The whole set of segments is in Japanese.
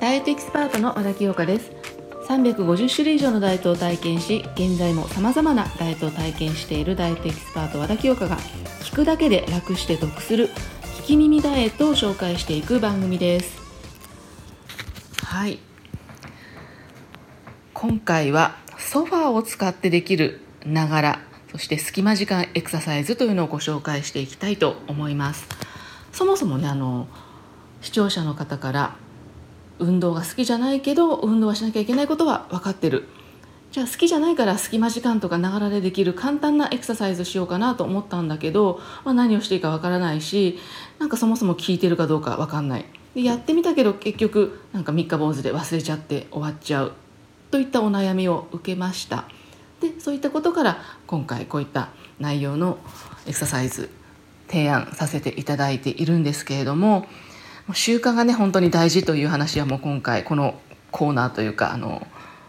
ダイエットエキスパートの和田清香です。350種類以上のダイエットを体験し現在も様々なダイエットを体験しているダイエットエキスパート和田清香が聞くだけで楽して得する聞き耳ダイエットを紹介していく番組です。はい。今回はソファーを使ってできるながらそして隙間時間エクササイズというのをご紹介していきたいと思います。そもそもねあの視聴者の方から運動が好きじゃないけど運動はしなきゃいけないことは分かってる。じゃあ好きじゃないから隙間時間とかながらでできる簡単なエクササイズしようかなと思ったんだけど、まあ、何をしていいか分からないしなんかそもそも効いてるかどうか分かんない。でやってみたけど結局なんか三日坊主で忘れちゃって終わっちゃう。といったお悩みを受けました。でそういったことから今回こういった内容のエクササイズ提案させていただいているんですけれども習慣がね本当に大事という話はもう今回このコーナーというかあの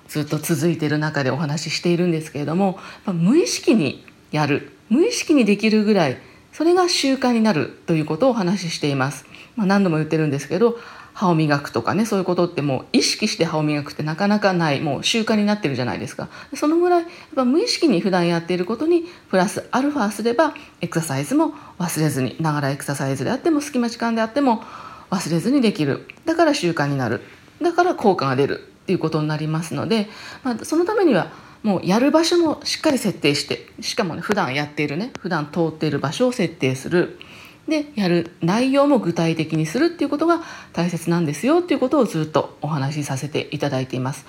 ずっと続いている中でお話ししているんですけれども無意識にやる無意識にできるぐらいそれが習慣になるということをお話ししています、まあ、何度も言ってるんですけど歯を磨くとかねそういうことってもう意識して歯を磨くってなかなかないもう習慣になってるじゃないですか。そのぐらいやっぱ無意識に普段やっていることにプラスアルファすればエクササイズも忘れずにながらエクササイズであっても隙間時間であっても忘れずにできる。だから習慣になる。だから効果が出るっていうことになりますので、まあ、そのためにはもうやる場所もしっかり設定してしかもね普段やっているね普段通っている場所を設定する。でやる内容も具体的にするっていうことが大切なんですよっていうことをずっとお話しさせていただいています。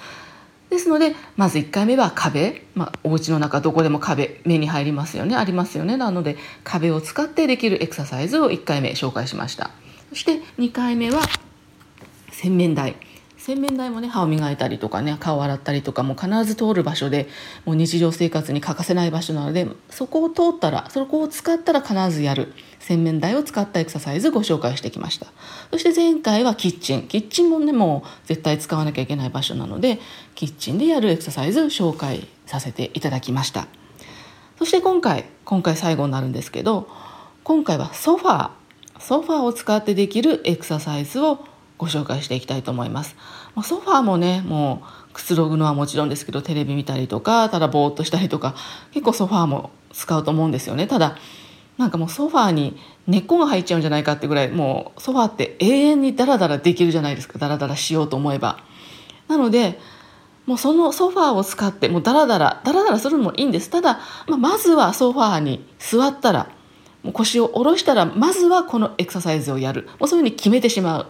ですのでまず1回目は壁、まあ、お家の中どこでも壁目に入りますよね。ありますよね。なので壁を使ってできるエクササイズを1回目紹介しました。そして2回目は洗面台。洗面台もね歯を磨いたりとかね顔を洗ったりとかも必ず通る場所でもう日常生活に欠かせない場所なのでそこを通ったらそこを使ったら必ずやる洗面台を使ったエクササイズご紹介してきました。そして前回はキッチン。キッチンもねもう絶対使わなきゃいけない場所なのでキッチンでやるエクササイズ紹介させていただきました。そして今回今回最後になるんですけど今回はソファー。ソファーを使ってできるエクササイズをご紹介していきたいと思います。まあ、ソファーもねもうくつろぐのはもちろんですけどテレビ見たりとかただぼーっとしたりとか結構ソファーも使うと思うんですよね。ただなんかもうソファーに根っこが入っちゃうんじゃないかってぐらいもうソファーって永遠にダラダラできるじゃないですかダラダラしようと思えば。なのでもうそのソファーを使ってもうダラダラダラダラするのもいいんですただ、まあ、まずはソファーに座ったらもう腰を下ろしたらまずはこのエクササイズをやるもうそういうふうに決めてしまう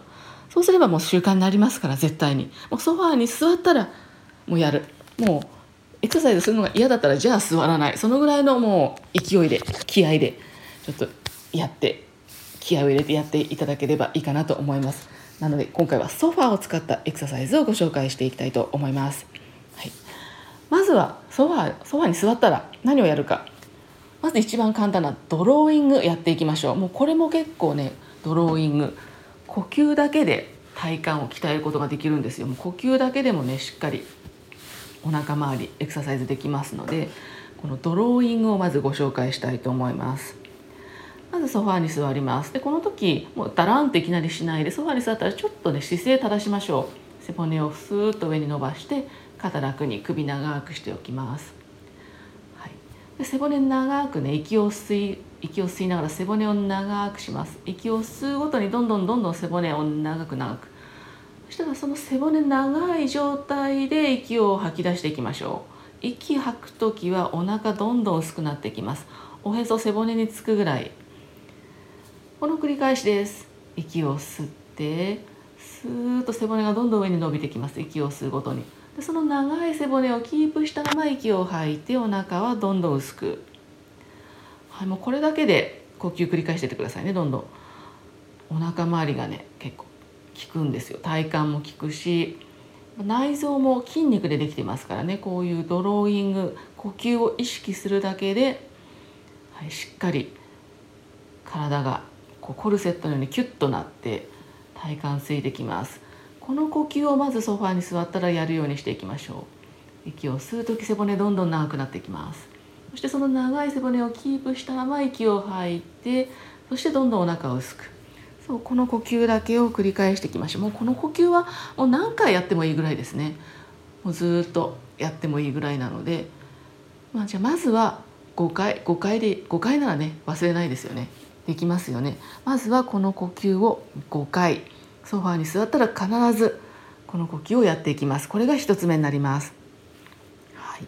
そうすればもう習慣になりますから絶対に。もうソファーに座ったらもうやる。もうエクササイズするのが嫌だったらじゃあ座らない。そのぐらいのもう勢いで気合でちょっとやって気合を入れてやっていただければいいかなと思います。なので今回はソファーを使ったエクササイズをご紹介していきたいと思います、はい、まずはソファーソファーに座ったら何をやるか。まず一番簡単なドローイングやっていきましょう。もうこれも結構ねドローイング。呼吸だけで体幹を鍛えることができるんですよ。もう呼吸だけでもねしっかりお腹周りエクササイズできますのでこのドローイングをまずご紹介したいと思います。まずソファーに座ります。でこの時もうダランといきなりしないでソファーに座ったらちょっとね姿勢正しましょう。背骨をスーッと上に伸ばして肩楽に首長くしておきます、背骨長くね息を吸い息を吸いながら背骨を長くします。息を吸うごとにどんどんどんどん背骨を長く長く。そしたらその背骨長い状態で息を吐き出していきましょう。息吐く時はお腹どんどん薄くなってきます。おへそ背骨につくぐらい。この繰り返しです。息を吸ってスーッと背骨がどんどん上に伸びてきます。息を吸うごとに。でその長い背骨をキープしたまま息を吐いてお腹はどんどん薄く。はい、もうこれだけで呼吸繰り返しててくださいねどんどん。お腹周りがね結構効くんですよ。体幹も効くし内臓も筋肉でできてますからね。こういうドローイング呼吸を意識するだけで、はい、しっかり体がこうコルセットのようにキュッとなって体幹吸いてきます。この呼吸をまずソファーに座ったらやるようにしていきましょう。息を吸う時背骨どんどん長くなっていきます。そしてその長い背骨をキープしたまま息を吐いてそしてどんどんお腹を薄く。そうこの呼吸だけを繰り返していきましょう。もうこの呼吸はもう何回やってもいいぐらいですね。もうずっとやってもいいぐらいなので、まあ、じゃあまずは5回5回で5回ならね忘れないですよね。できますよね。まずはこの呼吸を5回。ソファーに座ったら必ずこの呼吸をやっていきます。これが1つ目になります、はい、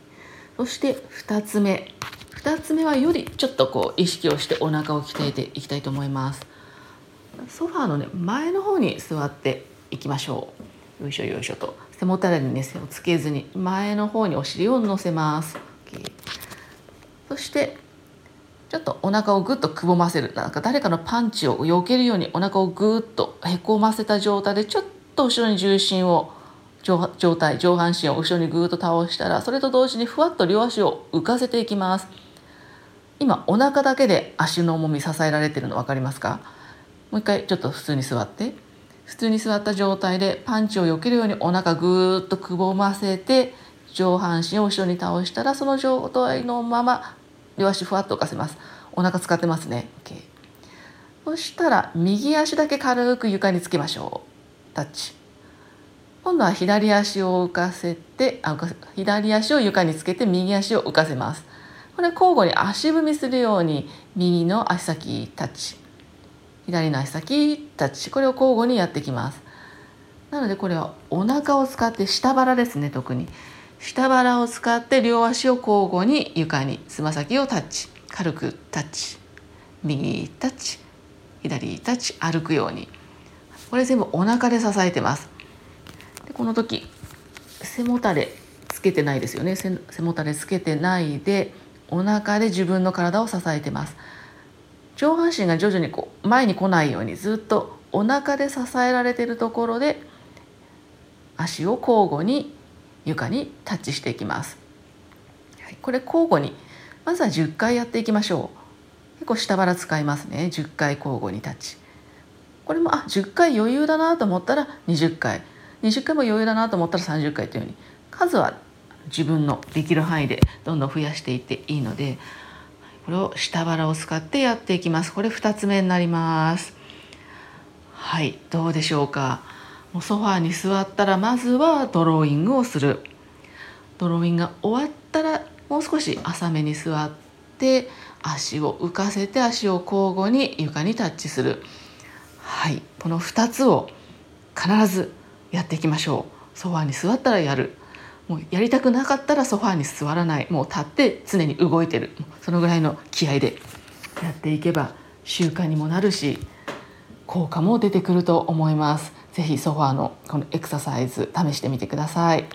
そして2つ目。2つ目はよりちょっとこう意識をしてお腹を鍛えていきたいと思います。ソファーのね前の方に座っていきましょう。よいしょよいしょと。背もたれにね背をつけずに前の方にお尻を乗せます、OK、そしてちょっとお腹をぐっとくぼませる。なんか誰かのパンチを避けるようにお腹をぐっとへこませた状態でちょっと後ろに重心を状態上半身を後ろにぐっと倒したらそれと同時にふわっと両足を浮かせていきます。今お腹だけで足の重み支えられてるの分かりますか？もう一回ちょっと普通に座って。普通に座った状態でパンチを避けるようにお腹ぐーっとくぼませて上半身を後ろに倒したらその状態のまま両足ふわっと浮かせます。お腹使ってますね、OK、そしたら右足だけ軽く床につけましょう。タッチ。今度は左足を浮かせてあ左足を床につけて右足を浮かせます。これ交互に足踏みするように右の足先タッチ。左の足先タッチ。これを交互にやっていきます。なのでこれはお腹を使って下腹ですね特に。下腹を使って両足を交互に床につま先をタッチ。軽くタッチ。右タッチ。左タッチ。歩くように。これ全部お腹で支えてます。でこの時背もたれつけてないですよね。背もたれつけてないでお腹で自分の体を支えてます。上半身が徐々にこう前に来ないようにずっとお腹で支えられているところで足を交互に床にタッチしていきます、はい、これ交互にまずは10回やっていきましょう。結構下腹使いますね。10回交互にタッチ。これもあ10回余裕だなと思ったら20回。20回も余裕だなと思ったら30回というように。数は自分のできる範囲でどんどん増やしていっていいのでこれを下腹を使ってやっていきます。これ2つ目になります。はいどうでしょうか。もうソファーに座ったらまずはドローイングをする。ドローイングが終わったらもう少し浅めに座って足を浮かせて足を交互に床にタッチする。はい。この2つを必ずやっていきましょう。ソファーに座ったらやる。もうやりたくなかったらソファーに座らない。もう立って常に動いてる。そのぐらいの気合でやっていけば習慣にもなるし効果も出てくると思います。是非ソファーのこのエクササイズ試してみてください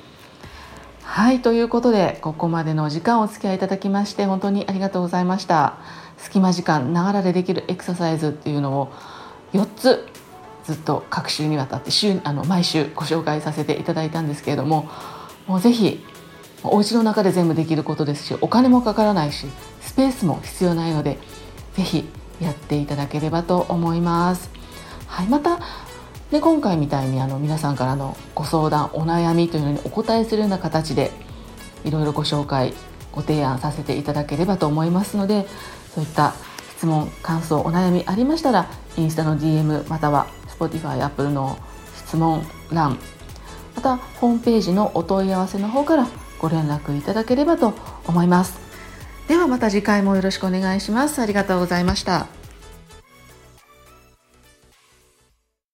はいということでここまでのお時間お付き合いいただきまして本当にありがとうございました隙間時間ながらでできるエクササイズっていうのを4つずっと各週にわたって週あの毎週ご紹介させていただいたんですけれどももうぜひお家の中で全部できることですしお金もかからないしスペースも必要ないのでぜひやっていただければと思います。はい、またで今回みたいにあの皆さんからのご相談お悩みというのにお答えするような形でいろいろご紹介ご提案させていただければと思いますのでそういった質問感想お悩みありましたらインスタの DM または Spotify、Apple の質問欄またホームページのお問い合わせの方からご連絡いただければと思います。ではまた次回もよろしくお願いします。ありがとうございました。